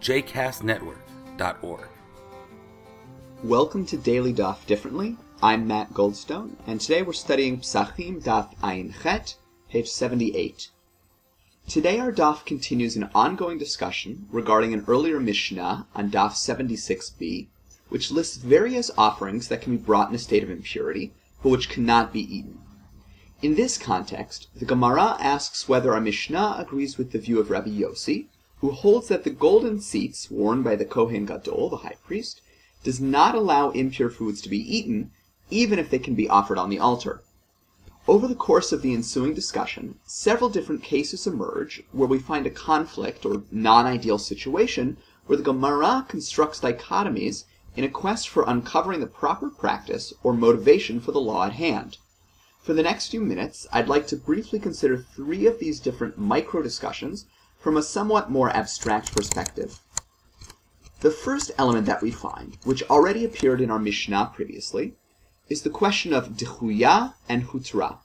jcastnetwork.org. Welcome to Daily Daf Differently. I'm Matt Goldstone, and today we're studying Psachim Daf Ayin Chet, page 78. Today our Daf continues an ongoing discussion regarding an earlier Mishnah on Daf 76b, which lists various offerings that can be brought in a state of impurity, but which cannot be eaten. In this context, the Gemara asks whether our Mishnah agrees with the view of Rabbi Yossi, who holds that the golden tzitz worn by the Kohen Gadol, the high priest, does not allow impure foods to be eaten, even if they can be offered on the altar. Over the course of the ensuing discussion, several different cases emerge where we find a conflict or non-ideal situation where the Gemara constructs dichotomies in a quest for uncovering the proper practice or motivation for the law at hand. For the next few minutes, I'd like to briefly consider three of these different micro discussions from a somewhat more abstract perspective. The first element that we find, which already appeared in our Mishnah previously, is the question of Dechuya and Hutra.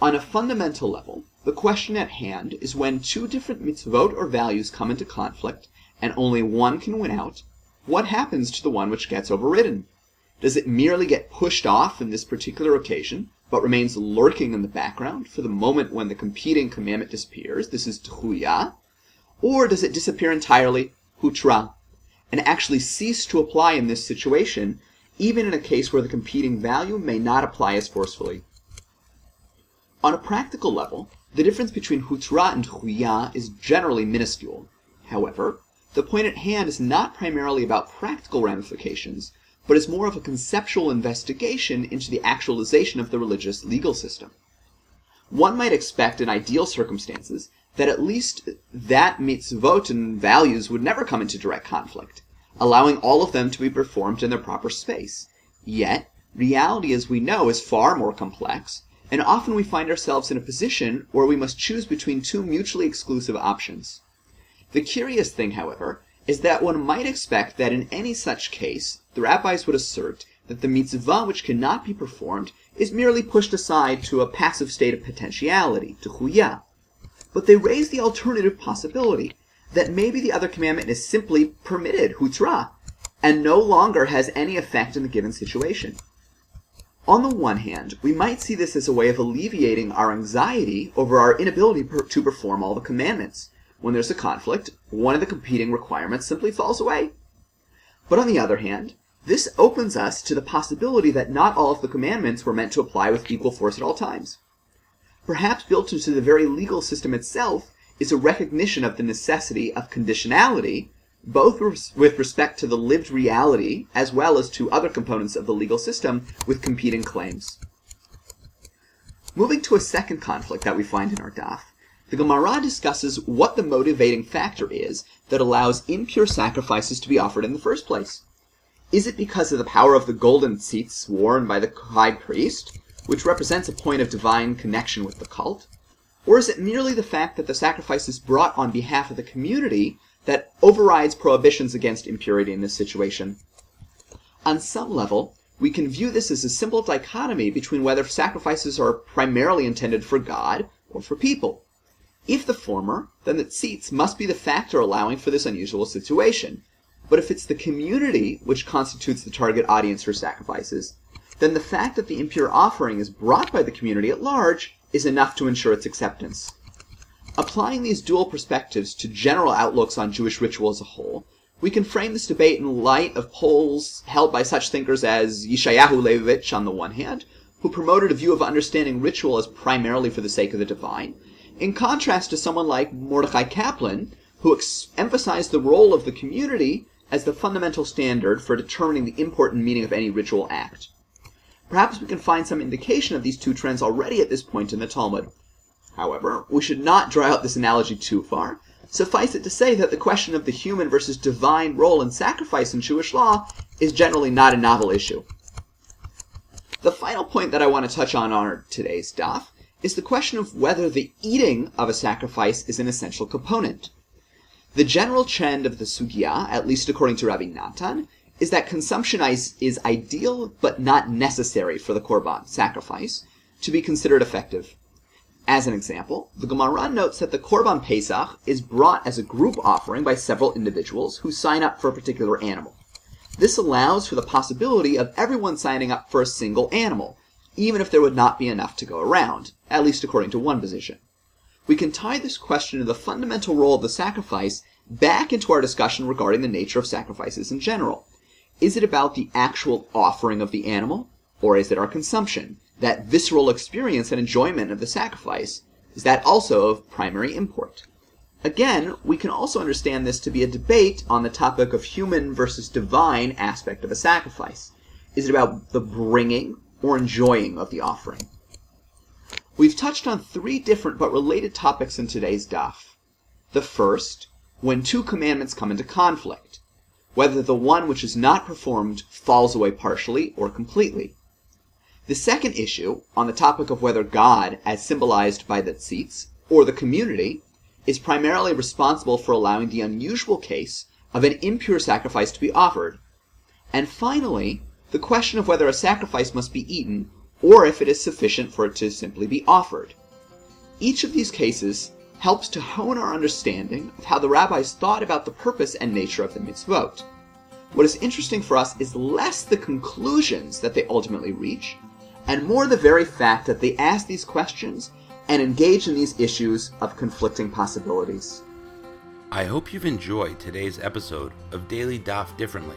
On a fundamental level, the question at hand is when two different mitzvot or values come into conflict and only one can win out, what happens to the one which gets overridden? Does it merely get pushed off in this particular occasion, but remains lurking in the background for the moment when the competing commandment disappears? This is Dechuya. Or does it disappear entirely, Hutra, and actually cease to apply in this situation, even in a case where the competing value may not apply as forcefully? On a practical level, the difference between Hutra and Dechuya is generally minuscule. However, the point at hand is not primarily about practical ramifications, but is more of a conceptual investigation into the actualization of the religious legal system. One might expect in ideal circumstances that at least that mitzvot and values would never come into direct conflict, allowing all of them to be performed in their proper space. Yet, reality as we know is far more complex, and often we find ourselves in a position where we must choose between two mutually exclusive options. The curious thing, however, is that one might expect that in any such case, the rabbis would assert that the mitzvah which cannot be performed is merely pushed aside to a passive state of potentiality, dechuya. But they raise the alternative possibility that maybe the other commandment is simply permitted, hutra, and no longer has any effect in the given situation. On the one hand, we might see this as a way of alleviating our anxiety over our inability per- to perform all the commandments when there's a conflict, one of the competing requirements simply falls away. But on the other hand, this opens us to the possibility that not all of the commandments were meant to apply with equal force at all times. Perhaps built into the very legal system itself is a recognition of the necessity of conditionality, both with respect to the lived reality as well as to other components of the legal system with competing claims. Moving to a second conflict that we find in our daf, the Gemara discusses what the motivating factor is that allows impure sacrifices to be offered in the first place. Is it because of the power of the golden tzitz worn by the high priest, which represents a point of divine connection with the cult? Or is it merely the fact that the sacrifice is brought on behalf of the community that overrides prohibitions against impurity in this situation? On some level, we can view this as a simple dichotomy between whether sacrifices are primarily intended for God or for people. If the former, then the tzitz must be the factor allowing for this unusual situation. But if it's the community which constitutes the target audience for sacrifices, then the fact that the impure offering is brought by the community at large is enough to ensure its acceptance. Applying these dual perspectives to general outlooks on Jewish ritual as a whole, we can frame this debate in light of poles held by such thinkers as Yeshayahu Leibowitz on the one hand, who promoted a view of understanding ritual as primarily for the sake of the divine, in contrast to someone like Mordecai Kaplan, who ex- emphasized the role of the community as the fundamental standard for determining the import and meaning of any ritual act. Perhaps we can find some indication of these two trends already at this point in the Talmud. However, we should not draw out this analogy too far, Suffice it to say that the question of the human versus divine role in sacrifice in Jewish law is generally not a novel issue. The final point that I want to touch on on today's daf is the question of whether the eating of a sacrifice is an essential component. The general trend of the sugya, at least according to Rabbi Natan, is that consumption is, is ideal but not necessary for the korban sacrifice to be considered effective. As an example, the Gemara notes that the Korban Pesach is brought as a group offering by several individuals who sign up for a particular animal. This allows for the possibility of everyone signing up for a single animal, even if there would not be enough to go around, at least according to one position. We can tie this question of the fundamental role of the sacrifice back into our discussion regarding the nature of sacrifices in general. Is it about the actual offering of the animal, or is it our consumption? that visceral experience and enjoyment of the sacrifice, is that also of primary import. Again, we can also understand this to be a debate on the topic of human versus divine aspect of a sacrifice. Is it about the bringing or enjoying of the offering? We've touched on three different but related topics in today's daf. The first, when two commandments come into conflict, whether the one which is not performed falls away partially or completely. The second issue, on the topic of whether God, as symbolized by the tzitz, or the community, is primarily responsible for allowing the unusual case of an impure sacrifice to be offered. And finally, the question of whether a sacrifice must be eaten, or if it is sufficient for it to simply be offered. Each of these cases helps to hone our understanding of how the rabbis thought about the purpose and nature of the mitzvot. What is interesting for us is less the conclusions that they ultimately reach, and more the very fact that they ask these questions and engage in these issues of conflicting possibilities. I hope you've enjoyed today's episode of Daily Daf Differently,